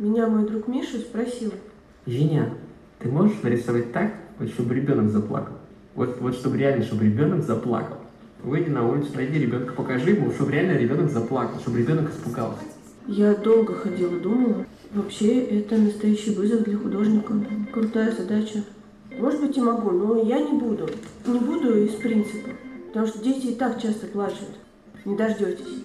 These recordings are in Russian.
Меня мой друг Миша спросил. Женя, ты можешь нарисовать так, вот чтобы ребенок заплакал? Вот, вот чтобы реально, чтобы ребенок заплакал. Выйди на улицу, найди ребенка, покажи ему, чтобы реально ребенок заплакал, чтобы ребенок испугался. Я долго ходила, думала. Вообще, это настоящий вызов для художника. Крутая задача. Может быть и могу, но я не буду. Не буду из принципа. Потому что дети и так часто плачут. Не дождетесь.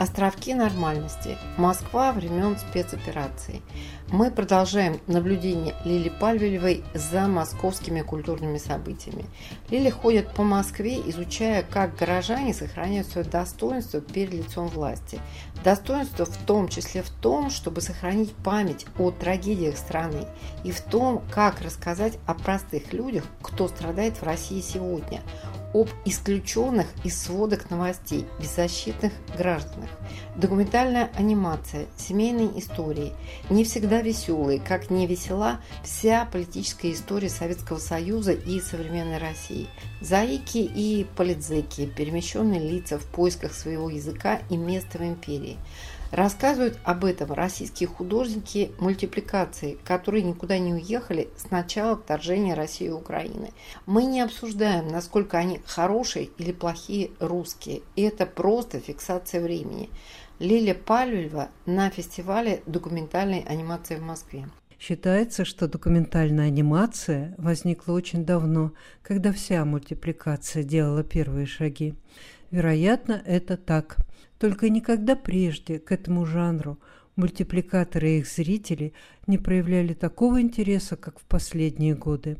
Островки нормальности. Москва времен спецоперации. Мы продолжаем наблюдение Лили Пальвелевой за московскими культурными событиями. Лили ходит по Москве, изучая, как горожане сохраняют свое достоинство перед лицом власти. Достоинство в том числе в том, чтобы сохранить память о трагедиях страны и в том, как рассказать о простых людях, кто страдает в России сегодня, об исключенных из сводок новостей, беззащитных гражданах. Документальная анимация, семейные истории, не всегда веселые, как не весела вся политическая история Советского Союза и современной России. Заики и политзеки, перемещенные лица в поисках своего языка и места в империи – Рассказывают об этом российские художники мультипликации, которые никуда не уехали с начала вторжения России и Украины. Мы не обсуждаем, насколько они хорошие или плохие русские. Это просто фиксация времени. Лилия Пальвельва на фестивале документальной анимации в Москве. Считается, что документальная анимация возникла очень давно, когда вся мультипликация делала первые шаги. Вероятно, это так – только никогда прежде к этому жанру мультипликаторы и их зрители не проявляли такого интереса, как в последние годы.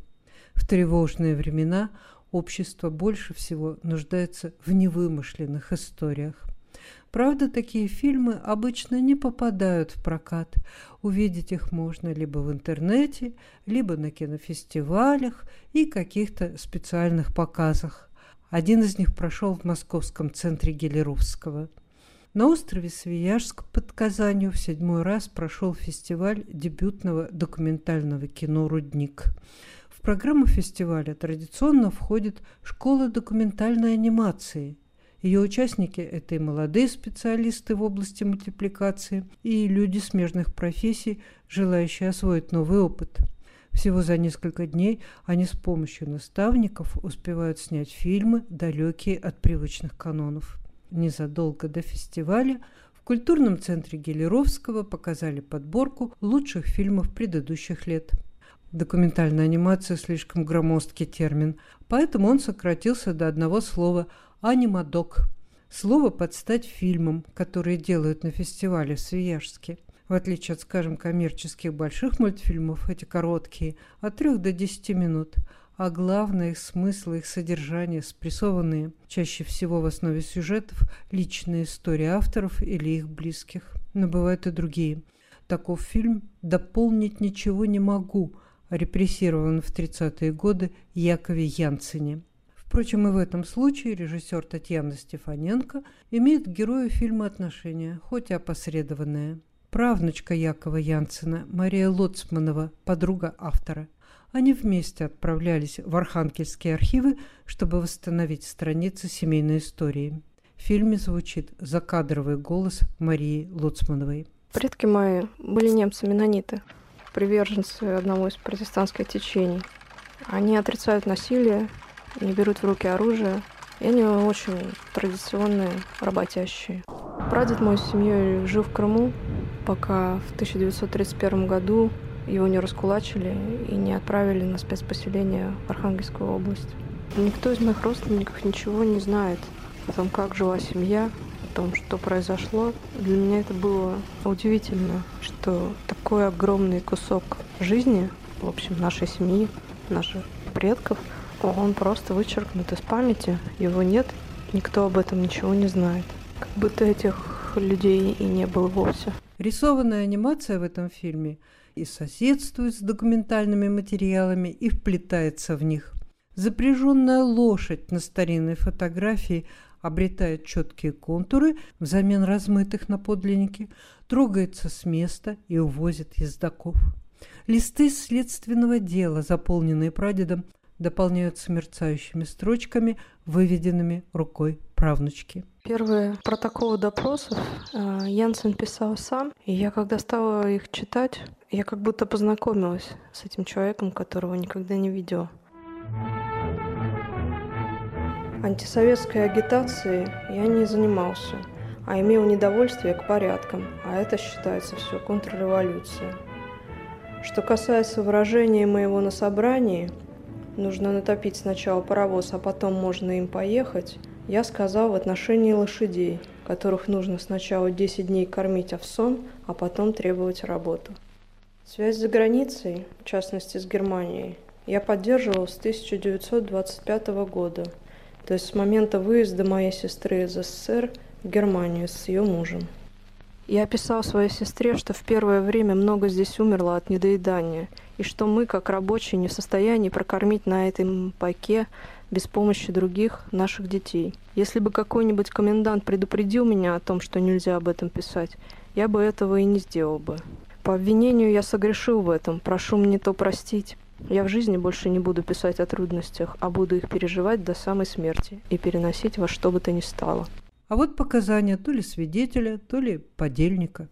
В тревожные времена общество больше всего нуждается в невымышленных историях. Правда, такие фильмы обычно не попадают в прокат. Увидеть их можно либо в интернете, либо на кинофестивалях и каких-то специальных показах. Один из них прошел в Московском центре Гелеровского – на острове Свияжск под Казанью в седьмой раз прошел фестиваль дебютного документального кино «Рудник». В программу фестиваля традиционно входит школа документальной анимации. Ее участники – это и молодые специалисты в области мультипликации, и люди смежных профессий, желающие освоить новый опыт. Всего за несколько дней они с помощью наставников успевают снять фильмы, далекие от привычных канонов. Незадолго до фестиваля в культурном центре Гелеровского показали подборку лучших фильмов предыдущих лет. Документальная анимация – слишком громоздкий термин, поэтому он сократился до одного слова «анимадок». Слово под стать фильмам, которые делают на фестивале в Свияжске. В отличие от, скажем, коммерческих больших мультфильмов, эти короткие, от 3 до 10 минут – а главное их смысл, их содержание, спрессованные, чаще всего в основе сюжетов, личные истории авторов или их близких. Но бывают и другие. Таков фильм «Дополнить ничего не могу», репрессирован в 30-е годы Якове Янцене. Впрочем, и в этом случае режиссер Татьяна Стефаненко имеет к герою фильма отношение, хоть и опосредованное. Правнучка Якова Янцена, Мария Лоцманова, подруга автора – они вместе отправлялись в Архангельские архивы, чтобы восстановить страницы семейной истории. В фильме звучит закадровый голос Марии Луцмановой. Предки мои были немцы-менониты, приверженцы одного из протестантских течений. Они отрицают насилие, не берут в руки оружие, и они очень традиционные, работящие. Прадед мой с семьей жил в Крыму, пока в 1931 году его не раскулачили и не отправили на спецпоселение в Архангельскую область. Никто из моих родственников ничего не знает о том, как жила семья, о том, что произошло. Для меня это было удивительно, что такой огромный кусок жизни, в общем, нашей семьи, наших предков, Он просто вычеркнут из памяти, его нет, никто об этом ничего не знает. Как будто этих людей и не было вовсе. Рисованная анимация в этом фильме и соседствует с документальными материалами, и вплетается в них. Запряженная лошадь на старинной фотографии обретает четкие контуры взамен размытых на подлиннике, трогается с места и увозит ездаков. Листы следственного дела, заполненные прадедом, дополняются мерцающими строчками, выведенными рукой правнучки. Первые протоколы допросов э, Янсен писал сам, и я когда стала их читать, я как будто познакомилась с этим человеком, которого никогда не видела. Антисоветской агитацией я не занимался, а имел недовольствие к порядкам, а это считается все контрреволюция. Что касается выражения моего на собрании, нужно натопить сначала паровоз, а потом можно им поехать, я сказал в отношении лошадей, которых нужно сначала 10 дней кормить овсон, а потом требовать работу. Связь за границей, в частности с Германией, я поддерживал с 1925 года – то есть с момента выезда моей сестры из СССР в Германию с ее мужем. Я описал своей сестре, что в первое время много здесь умерло от недоедания, и что мы, как рабочие, не в состоянии прокормить на этом пайке без помощи других наших детей. Если бы какой-нибудь комендант предупредил меня о том, что нельзя об этом писать, я бы этого и не сделал бы. По обвинению я согрешил в этом, прошу мне то простить. Я в жизни больше не буду писать о трудностях, а буду их переживать до самой смерти и переносить во что бы то ни стало. А вот показания то ли свидетеля, то ли подельника.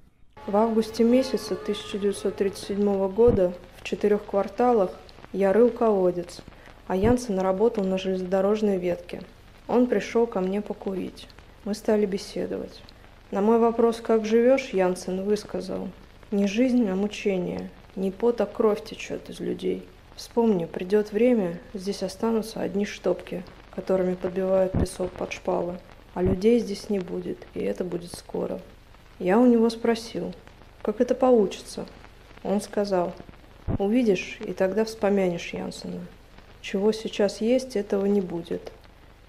В августе месяца 1937 года в четырех кварталах я рыл колодец, а Янсен работал на железнодорожной ветке. Он пришел ко мне покурить. Мы стали беседовать. На мой вопрос «Как живешь?» Янсен высказал «Не жизнь, а мучение. Не пот, а кровь течет из людей». Вспомни, придет время, здесь останутся одни штопки, которыми подбивают песок под шпалы, а людей здесь не будет, и это будет скоро. Я у него спросил, как это получится? Он сказал, увидишь, и тогда вспомянешь Янсена. Чего сейчас есть, этого не будет.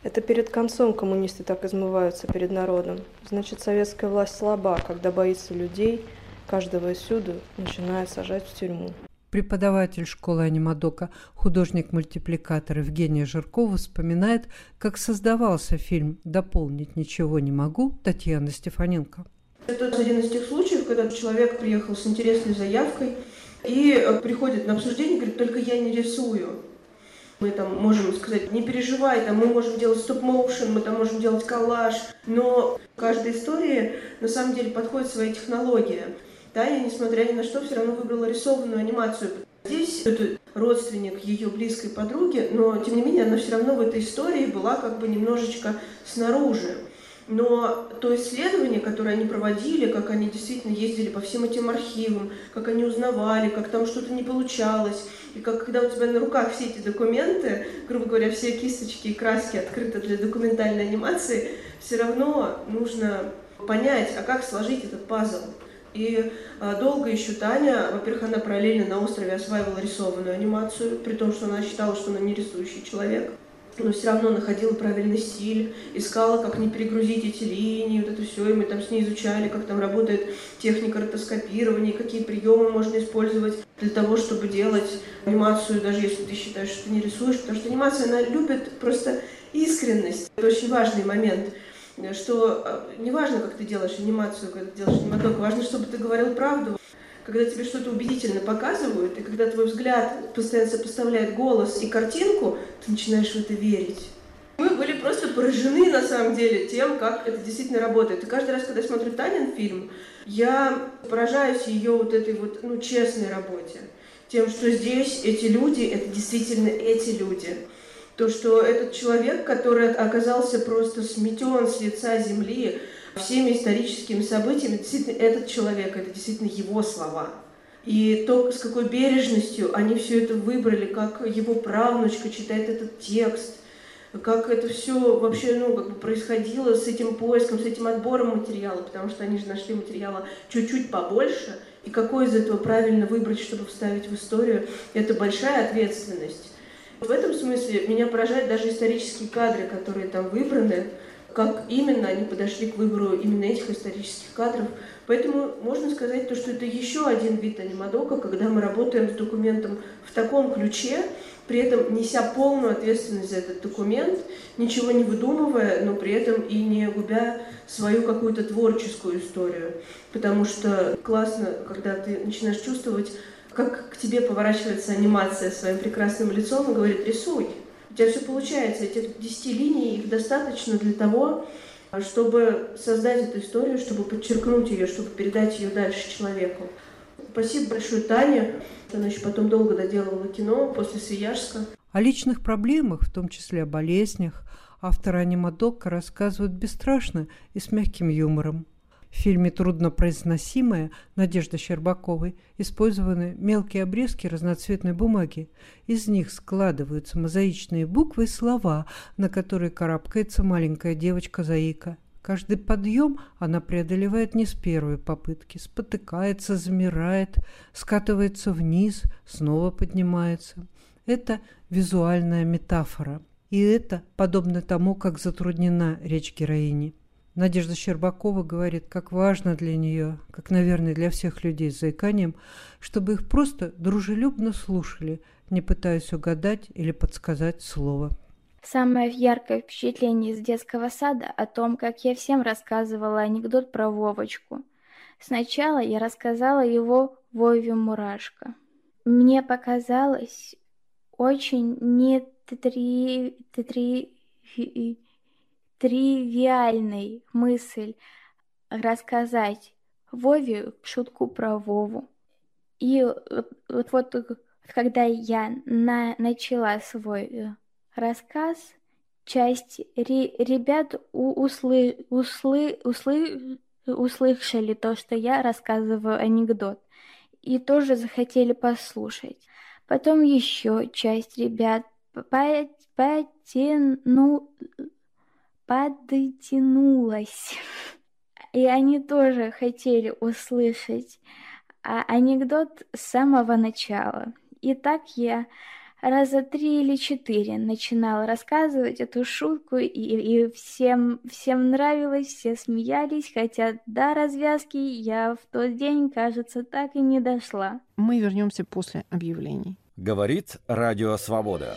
Это перед концом коммунисты так измываются перед народом. Значит, советская власть слаба, когда боится людей, каждого и всюду начинает сажать в тюрьму. Преподаватель школы анимадока, художник-мультипликатор Евгения Жиркова вспоминает, как создавался фильм «Дополнить ничего не могу» Татьяны Стефаненко. Это один из тех случаев, когда человек приехал с интересной заявкой и э, приходит на обсуждение и говорит, только я не рисую. Мы там можем сказать, не переживай, там мы можем делать стоп-моушен, мы там можем делать коллаж, но каждой истории на самом деле подходит своя технология. Таня, несмотря ни на что, все равно выбрала рисованную анимацию. Здесь это родственник ее близкой подруги, но тем не менее она все равно в этой истории была как бы немножечко снаружи. Но то исследование, которое они проводили, как они действительно ездили по всем этим архивам, как они узнавали, как там что-то не получалось, и как когда у тебя на руках все эти документы, грубо говоря, все кисточки и краски открыты для документальной анимации, все равно нужно понять, а как сложить этот пазл. И а, долго еще Таня, во-первых, она параллельно на острове осваивала рисованную анимацию, при том, что она считала, что она не рисующий человек, но все равно находила правильный стиль, искала, как не перегрузить эти линии, вот это все, и мы там с ней изучали, как там работает техника ротоскопирования, какие приемы можно использовать для того, чтобы делать анимацию, даже если ты считаешь, что ты не рисуешь, потому что анимация, она любит просто искренность. Это очень важный момент что э, неважно, как ты делаешь анимацию, когда ты делаешь аниматок, важно, чтобы ты говорил правду. Когда тебе что-то убедительно показывают, и когда твой взгляд постоянно сопоставляет голос и картинку, ты начинаешь в это верить. Мы были просто поражены, на самом деле, тем, как это действительно работает. И каждый раз, когда я смотрю Танин фильм, я поражаюсь ее вот этой вот, ну, честной работе. Тем, что здесь эти люди, это действительно эти люди то, что этот человек, который оказался просто сметен с лица земли всеми историческими событиями, действительно этот человек, это действительно его слова. И то, с какой бережностью они все это выбрали, как его правнучка читает этот текст, как это все вообще ну, как бы происходило с этим поиском, с этим отбором материала, потому что они же нашли материала чуть-чуть побольше, и какой из этого правильно выбрать, чтобы вставить в историю, это большая ответственность. В этом смысле меня поражают даже исторические кадры, которые там выбраны, как именно они подошли к выбору именно этих исторических кадров. Поэтому можно сказать, то, что это еще один вид анимадока, когда мы работаем с документом в таком ключе, при этом неся полную ответственность за этот документ, ничего не выдумывая, но при этом и не губя свою какую-то творческую историю. Потому что классно, когда ты начинаешь чувствовать, как к тебе поворачивается анимация своим прекрасным лицом и говорит «рисуй». У тебя все получается, этих 10 линий, их достаточно для того, чтобы создать эту историю, чтобы подчеркнуть ее, чтобы передать ее дальше человеку. Спасибо большое Тане. Она еще потом долго доделывала кино после Свияжска. О личных проблемах, в том числе о болезнях, автор анимадока рассказывают бесстрашно и с мягким юмором. В фильме «Труднопроизносимая» Надежды Щербаковой использованы мелкие обрезки разноцветной бумаги. Из них складываются мозаичные буквы и слова, на которые карабкается маленькая девочка-заика. Каждый подъем она преодолевает не с первой попытки, спотыкается, замирает, скатывается вниз, снова поднимается. Это визуальная метафора. И это подобно тому, как затруднена речь героини. Надежда Щербакова говорит, как важно для нее, как, наверное, для всех людей с заиканием, чтобы их просто дружелюбно слушали, не пытаясь угадать или подсказать слово. Самое яркое впечатление из детского сада о том, как я всем рассказывала анекдот про Вовочку. Сначала я рассказала его Вове Мурашко. Мне показалось очень не тетри... тетри тривиальной мысль рассказать Вове шутку про Вову. И вот, вот когда я на, начала свой э, рассказ, часть ре, ребят у, услы, услы, услы, услышали то, что я рассказываю анекдот, и тоже захотели послушать. Потом еще часть ребят потяну, подтянулась. И они тоже хотели услышать а анекдот с самого начала. И так я раза три или четыре начинала рассказывать эту шутку, и, и всем, всем нравилось, все смеялись, хотя до развязки я в тот день, кажется, так и не дошла. Мы вернемся после объявлений. Говорит Радио Свобода.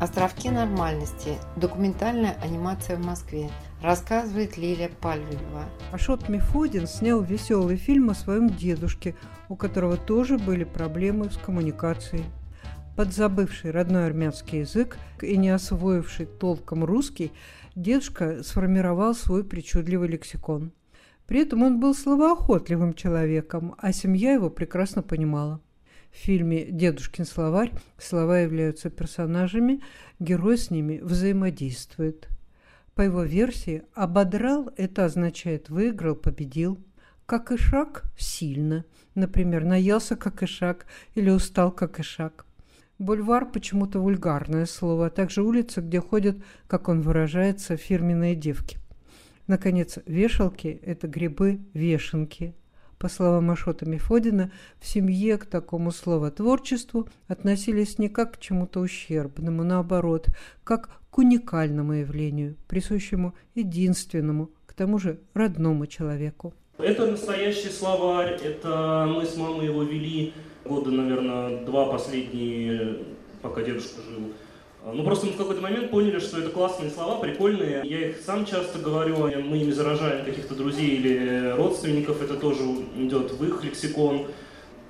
Островки нормальности. Документальная анимация в Москве. Рассказывает Лилия Пальвелева. Ашот Мефодин снял веселый фильм о своем дедушке, у которого тоже были проблемы с коммуникацией. Подзабывший родной армянский язык и не освоивший толком русский, дедушка сформировал свой причудливый лексикон. При этом он был словоохотливым человеком, а семья его прекрасно понимала. В фильме «Дедушкин словарь» слова являются персонажами, герой с ними взаимодействует. По его версии, «ободрал» – это означает «выиграл», «победил». «Как и шаг» – «сильно». Например, «наелся, как и шаг» или «устал, как и шаг». Бульвар почему-то вульгарное слово, а также улица, где ходят, как он выражается, фирменные девки. Наконец, вешалки – это грибы-вешенки. По словам Ашота Мефодина, в семье к такому словотворчеству относились не как к чему-то ущербному, наоборот, как к уникальному явлению, присущему единственному, к тому же родному человеку. Это настоящий словарь, это мы с мамой его вели года, наверное, два последние, пока дедушка жил. Ну, просто мы в какой-то момент поняли, что это классные слова, прикольные. Я их сам часто говорю, мы ими заражаем каких-то друзей или родственников, это тоже идет в их лексикон.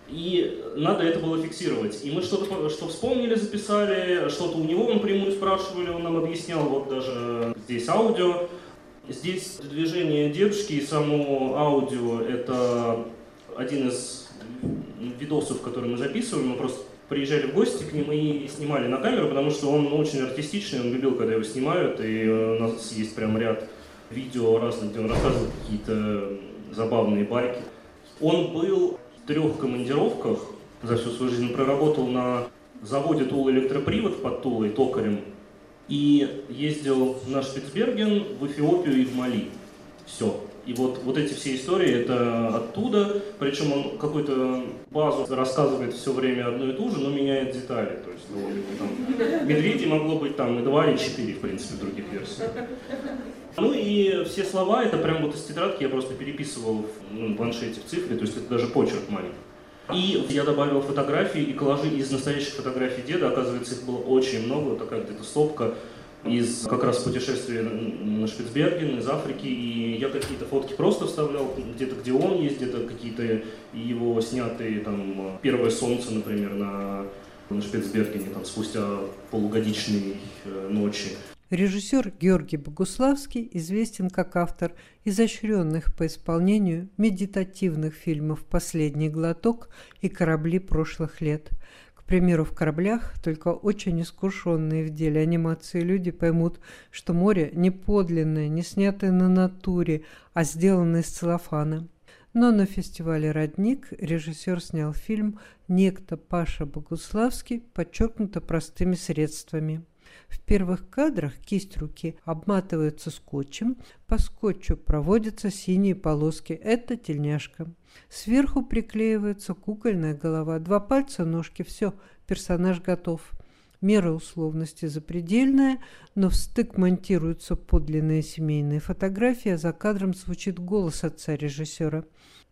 И надо это было фиксировать. И мы что-то что вспомнили, записали, что-то у него напрямую спрашивали, он нам объяснял, вот даже здесь аудио. Здесь движение дедушки и само аудио – это один из видосов, который мы записываем, мы просто приезжали в гости к ним и снимали на камеру, потому что он очень артистичный, он любил, когда его снимают, и у нас есть прям ряд видео разных, где он рассказывает какие-то забавные байки. Он был в трех командировках за всю свою жизнь, проработал на заводе Тула электропривод под Тулой, токарем, и ездил на Шпицберген, в Эфиопию и в Мали. Все. И вот, вот эти все истории, это оттуда, причем он какую-то базу рассказывает все время одну и ту же, но меняет детали. То есть, ну, там, медведей могло быть там и два, и четыре, в принципе, в других версиях. Ну и все слова, это прям вот из тетрадки я просто переписывал в ну, планшете в цифре, то есть это даже почерк маленький. И я добавил фотографии и коллажи из настоящих фотографий деда. Оказывается, их было очень много, такая где-то стопка из как раз путешествия на Шпицберген, из Африки, и я какие-то фотки просто вставлял, где-то где он есть, где-то какие-то его снятые, там, «Первое солнце», например, на, на Шпицбергене, там, спустя полугодичные э, ночи. Режиссер Георгий Богуславский известен как автор изощренных по исполнению медитативных фильмов «Последний глоток» и «Корабли прошлых лет». Примеру, в «Кораблях» только очень искушенные в деле анимации люди поймут, что море не подлинное, не снятое на натуре, а сделанное из целлофана. Но на фестивале «Родник» режиссер снял фильм «Некто Паша Богуславский» подчеркнуто простыми средствами – в первых кадрах кисть руки обматывается скотчем, по скотчу проводятся синие полоски. Это тельняшка. Сверху приклеивается кукольная голова, два пальца, ножки. Все, персонаж готов. Мера условности запредельная, но в стык монтируются подлинные семейные фотографии, а за кадром звучит голос отца режиссера.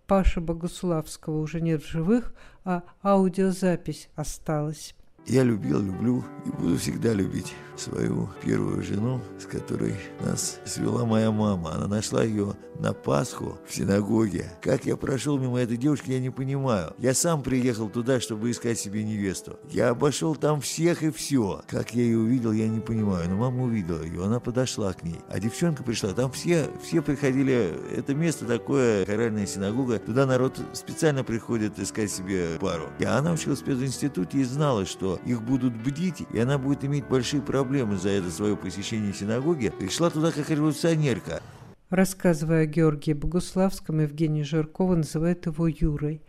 Паша Богославского уже нет в живых, а аудиозапись осталась. Я любил, люблю и буду всегда любить свою первую жену, с которой нас свела моя мама. Она нашла ее на Пасху в синагоге. Как я прошел мимо этой девушки, я не понимаю. Я сам приехал туда, чтобы искать себе невесту. Я обошел там всех и все. Как я ее увидел, я не понимаю. Но мама увидела ее, она подошла к ней. А девчонка пришла. Там все, все приходили. Это место такое, хоральная синагога. Туда народ специально приходит искать себе пару. И она училась в пединституте и знала, что их будут бдить, и она будет иметь большие проблемы за это свое посещение синагоги. Пришла туда как революционерка. Рассказывая о Георгии Богуславском, Евгений Жиркова называет его Юрой.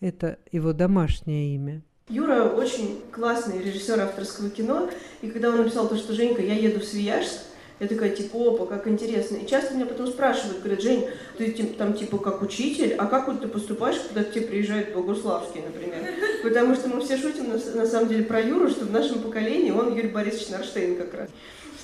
Это его домашнее имя. Юра очень классный режиссер авторского кино, и когда он написал то, что «Женька, я еду в Свияжск», я такая, типа, опа, как интересно. И часто меня потом спрашивают, говорят, Жень, ты там, типа, как учитель, а как вот ты поступаешь, когда к тебе приезжает Богуславский, например? Потому что мы все шутим, на, на самом деле, про Юру, что в нашем поколении он Юрий Борисович Нарштейн как раз.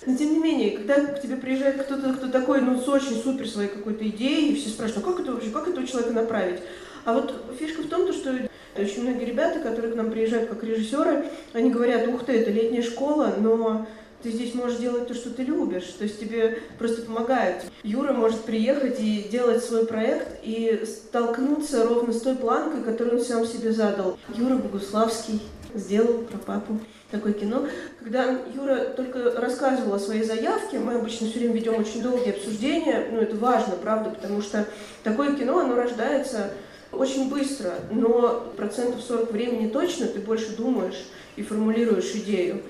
Но тем не менее, когда к тебе приезжает кто-то, кто такой, ну, с очень супер своей какой-то идеей, и все спрашивают, ну как это вообще, как этого человека направить? А вот фишка в том, что очень многие ребята, которые к нам приезжают как режиссеры, они говорят, ух ты, это летняя школа, но ты здесь можешь делать то, что ты любишь, то есть тебе просто помогают. Юра может приехать и делать свой проект и столкнуться ровно с той планкой, которую он сам себе задал. Юра Богуславский сделал про папу такое кино. Когда Юра только рассказывал о своей заявке, мы обычно все время ведем очень долгие обсуждения, ну это важно, правда, потому что такое кино, оно рождается очень быстро, но процентов 40 времени точно ты больше думаешь и формулируешь идею.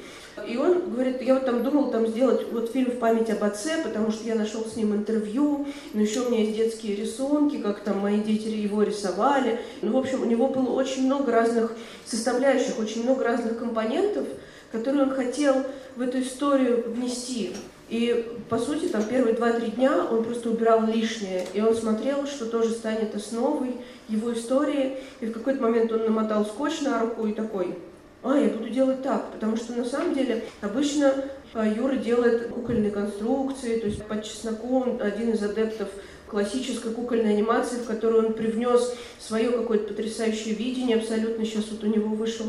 И он говорит, я вот там думал там сделать вот фильм в память об отце, потому что я нашел с ним интервью, но еще у меня есть детские рисунки, как там мои дети его рисовали. Ну, в общем, у него было очень много разных составляющих, очень много разных компонентов, которые он хотел в эту историю внести. И, по сути, там первые два-три дня он просто убирал лишнее, и он смотрел, что тоже станет основой его истории. И в какой-то момент он намотал скотч на руку и такой, а, я буду делать так, потому что на самом деле обычно а, Юра делает кукольные конструкции, то есть под чесноком один из адептов классической кукольной анимации, в которую он привнес свое какое-то потрясающее видение абсолютно. Сейчас вот у него вышел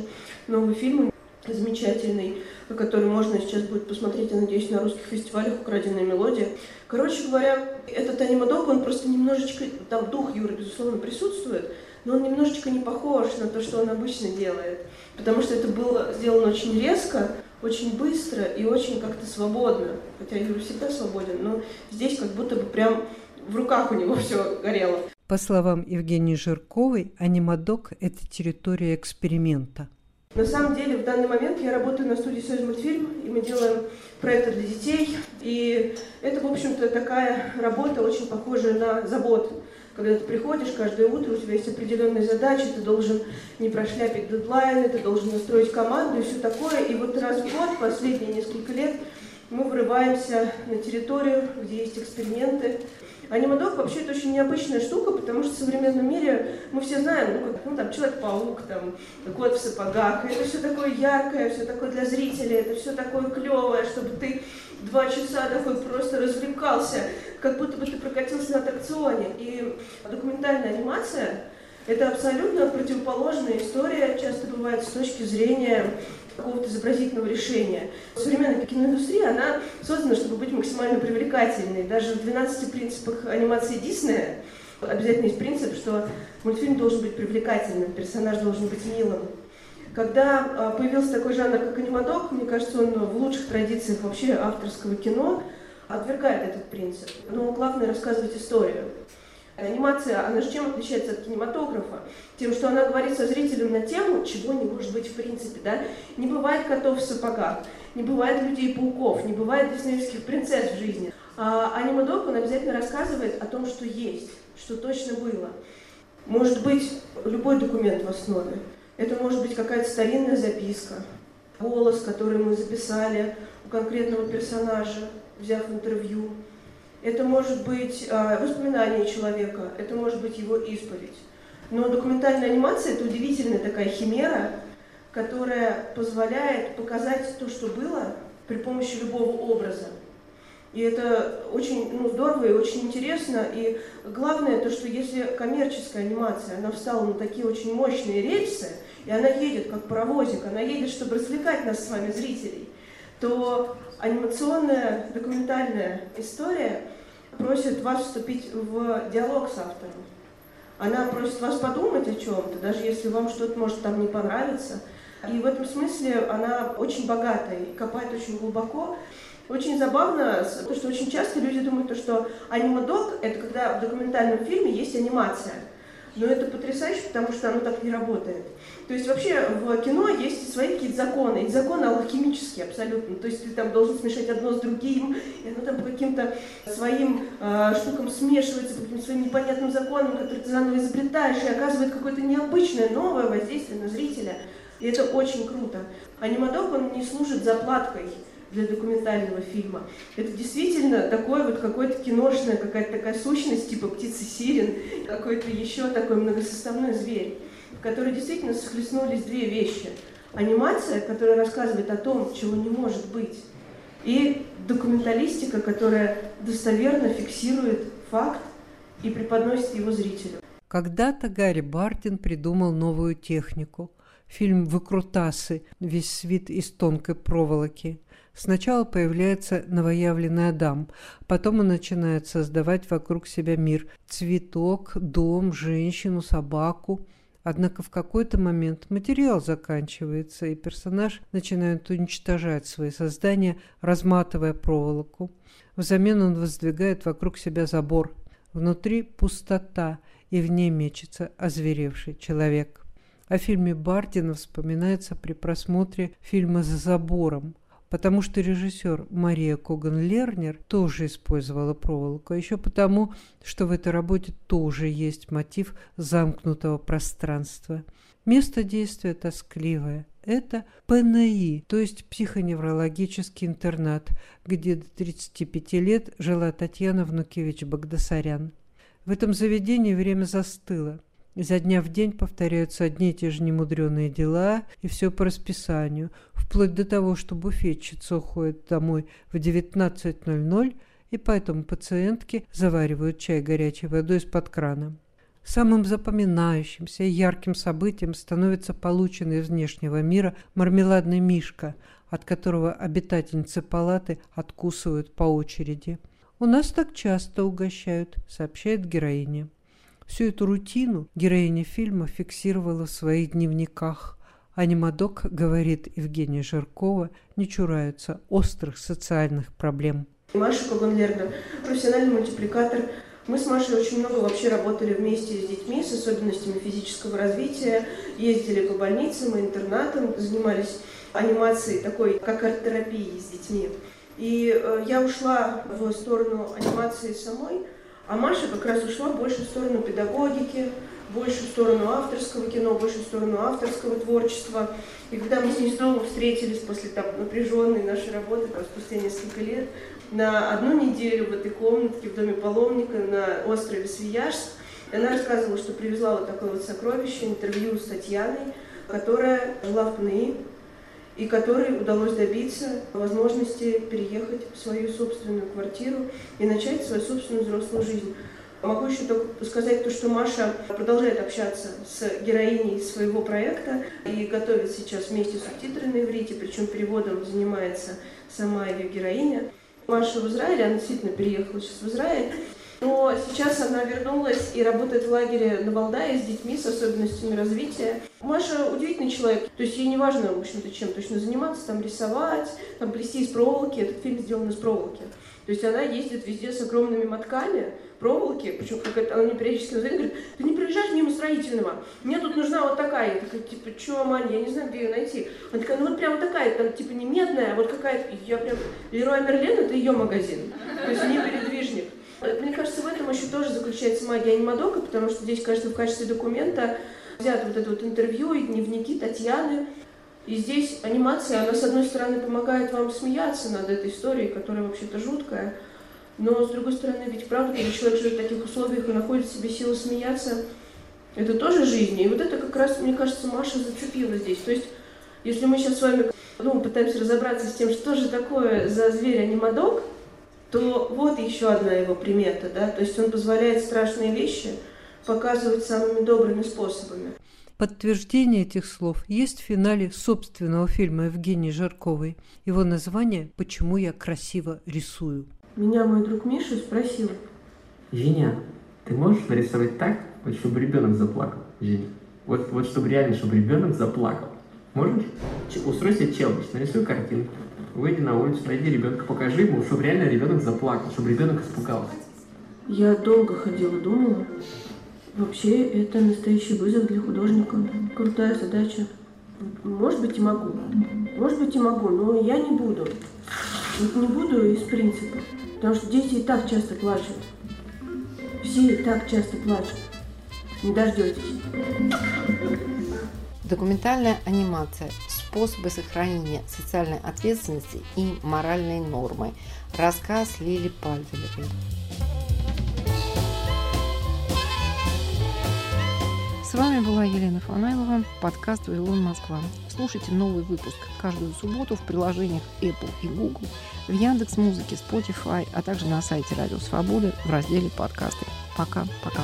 новый фильм замечательный, который можно сейчас будет посмотреть, я надеюсь, на русских фестивалях «Украденная мелодия». Короче говоря, этот анимадок, он просто немножечко, там дух Юры, безусловно, присутствует, но он немножечко не похож на то, что он обычно делает. Потому что это было сделано очень резко, очень быстро и очень как-то свободно. Хотя Юра всегда свободен, но здесь как будто бы прям в руках у него все горело. По словам Евгении Жирковой, анимадок – это территория эксперимента. На самом деле, в данный момент я работаю на студии «Союз мультфильм», и мы делаем проекты для детей. И это, в общем-то, такая работа, очень похожая на заботу. Когда ты приходишь каждое утро, у тебя есть определенные задачи, ты должен не прошляпить дедлайны, ты должен настроить команду и все такое. И вот раз в год, последние несколько лет, мы врываемся на территорию, где есть эксперименты, Анимадок вообще это очень необычная штука, потому что в современном мире мы все знаем, ну, как, ну там Человек-паук, там, Кот в сапогах, это все такое яркое, все такое для зрителей, это все такое клевое, чтобы ты два часа такой просто развлекался, как будто бы ты прокатился на аттракционе. И документальная анимация – это абсолютно противоположная история, часто бывает с точки зрения какого-то изобразительного решения. Современная киноиндустрия, она создана, чтобы быть максимально привлекательной. Даже в 12 принципах анимации Диснея обязательно есть принцип, что мультфильм должен быть привлекательным, персонаж должен быть милым. Когда а, появился такой жанр, как анимадок, мне кажется, он в лучших традициях вообще авторского кино отвергает этот принцип. Но главное рассказывать историю. Анимация, она же чем отличается от кинематографа? Тем, что она говорит со зрителем на тему, чего не может быть в принципе. Да? Не бывает котов в сапогах, не бывает людей-пауков, не бывает диснеевских принцесс в жизни. А анимадок, он обязательно рассказывает о том, что есть, что точно было. Может быть любой документ в основе. Это может быть какая-то старинная записка, голос, который мы записали у конкретного персонажа, взяв интервью. Это может быть э, воспоминание человека, это может быть его исповедь. Но документальная анимация – это удивительная такая химера, которая позволяет показать то, что было, при помощи любого образа. И это очень ну, здорово и очень интересно. И главное то, что если коммерческая анимация, она встала на такие очень мощные рельсы, и она едет как паровозик, она едет, чтобы развлекать нас с вами, зрителей, то анимационная документальная история просит вас вступить в диалог с автором. Она просит вас подумать о чем-то, даже если вам что-то может там не понравиться. И в этом смысле она очень богатая и копает очень глубоко. Очень забавно, то, что очень часто люди думают, что анимадок – это когда в документальном фильме есть анимация – но это потрясающе, потому что оно так не работает. То есть вообще в кино есть свои какие-то законы, и законы алхимические абсолютно. То есть ты там должен смешать одно с другим, и оно там по каким-то своим э, штукам смешивается, по каким-то своим непонятным законам, которые ты заново изобретаешь, и оказывает какое-то необычное, новое воздействие на зрителя. И это очень круто. Анимадок, он не служит заплаткой для документального фильма. Это действительно такой вот какой-то киношная какая-то такая сущность, типа птицы сирен, какой-то еще такой многосоставной зверь, в которой действительно схлестнулись две вещи. Анимация, которая рассказывает о том, чего не может быть, и документалистика, которая достоверно фиксирует факт и преподносит его зрителю. Когда-то Гарри Бартин придумал новую технику. Фильм «Выкрутасы», весь свит из тонкой проволоки – Сначала появляется новоявленный Адам, потом он начинает создавать вокруг себя мир. Цветок, дом, женщину, собаку. Однако в какой-то момент материал заканчивается, и персонаж начинает уничтожать свои создания, разматывая проволоку. Взамен он воздвигает вокруг себя забор. Внутри пустота, и в ней мечется озверевший человек. О фильме Бардина вспоминается при просмотре фильма «За забором», потому что режиссер Мария Коган-Лернер тоже использовала проволоку, а еще потому, что в этой работе тоже есть мотив замкнутого пространства. Место действия тоскливое. Это ПНИ, то есть психоневрологический интернат, где до 35 лет жила Татьяна Внукевич Багдасарян. В этом заведении время застыло. Изо дня в день повторяются одни и те же немудреные дела, и все по расписанию, вплоть до того, что буфетчица уходит домой в 19.00, и поэтому пациентки заваривают чай горячей водой из-под крана. Самым запоминающимся и ярким событием становится полученный из внешнего мира мармеладный мишка, от которого обитательницы палаты откусывают по очереди. «У нас так часто угощают», — сообщает героиня. Всю эту рутину героиня фильма фиксировала в своих дневниках. Анимадок, говорит Евгения Жиркова, не чураются острых социальных проблем. Маша Коган-Лернер, профессиональный мультипликатор, Мы с Машей очень много вообще работали вместе с детьми с особенностями физического развития, ездили по больницам и интернатам, занимались анимацией такой, как арт-терапией с детьми. И э, я ушла в сторону анимации самой, а Маша как раз ушла больше в сторону педагогики, больше в сторону авторского кино, больше в сторону авторского творчества. И когда мы с ней снова встретились после там, напряженной нашей работы, там, спустя несколько лет, на одну неделю в этой комнатке в доме паломника на острове Свияжск, она рассказывала, что привезла вот такое вот сокровище, интервью с Татьяной, которая жила в ПНИ, и которой удалось добиться возможности переехать в свою собственную квартиру и начать свою собственную взрослую жизнь. Могу еще только сказать то, что Маша продолжает общаться с героиней своего проекта и готовит сейчас вместе субтитры на иврите, причем переводом занимается сама ее героиня. Маша в Израиле, она действительно переехала сейчас в Израиль, но сейчас она вернулась и работает в лагере на Валдае с детьми с особенностями развития. Маша удивительный человек. То есть ей не важно, в общем-то, чем точно заниматься, там рисовать, там плести из проволоки. Этот фильм сделан из проволоки. То есть она ездит везде с огромными мотками, проволоки, причем как она мне периодически звонит, говорит, ты не проезжаешь мимо строительного, мне тут нужна вот такая. Я такая, типа, что, Маня, я не знаю, где ее найти. Она такая, ну вот прям такая, там, типа, не медная, а вот какая-то. Я прям, Леруа Мерлен, это ее магазин. То есть не передвижник. Мне кажется, в этом еще тоже заключается магия анимадока, потому что здесь, кажется, в качестве документа взято вот это вот интервью и дневники Татьяны. И здесь анимация, она, с одной стороны, помогает вам смеяться над этой историей, которая вообще-то жуткая, но, с другой стороны, ведь правда, когда человек живет в таких условиях и находит в себе силы смеяться, это тоже жизнь. И вот это как раз, мне кажется, Маша зацепила здесь. То есть, если мы сейчас с вами ну, пытаемся разобраться с тем, что же такое за зверь-анимадок, то вот еще одна его примета, да, то есть он позволяет страшные вещи показывать самыми добрыми способами. Подтверждение этих слов есть в финале собственного фильма Евгении Жарковой. Его название «Почему я красиво рисую». Меня мой друг Миша спросил. Женя, ты можешь нарисовать так, вот, чтобы ребенок заплакал, Женя? Вот, вот чтобы реально, чтобы ребенок заплакал. Можешь? Устрой себе челлендж, нарисуй картинку. Выйди на улицу, найди ребенка, покажи ему, чтобы реально ребенок заплакал, чтобы ребенок испугался. Я долго ходила, думала. Вообще, это настоящий вызов для художника. Крутая задача. Может быть, и могу. Может быть, и могу, но я не буду. Вот не буду из принципа. Потому что дети и так часто плачут. Все и так часто плачут. Не дождетесь. Документальная анимация способы сохранения социальной ответственности и моральной нормы. Рассказ Лили Пальвелевой. С вами была Елена Фанайлова, подкаст «Вавилон Москва». Слушайте новый выпуск каждую субботу в приложениях Apple и Google, в Яндекс Музыке, Spotify, а также на сайте Радио Свободы в разделе «Подкасты». Пока-пока.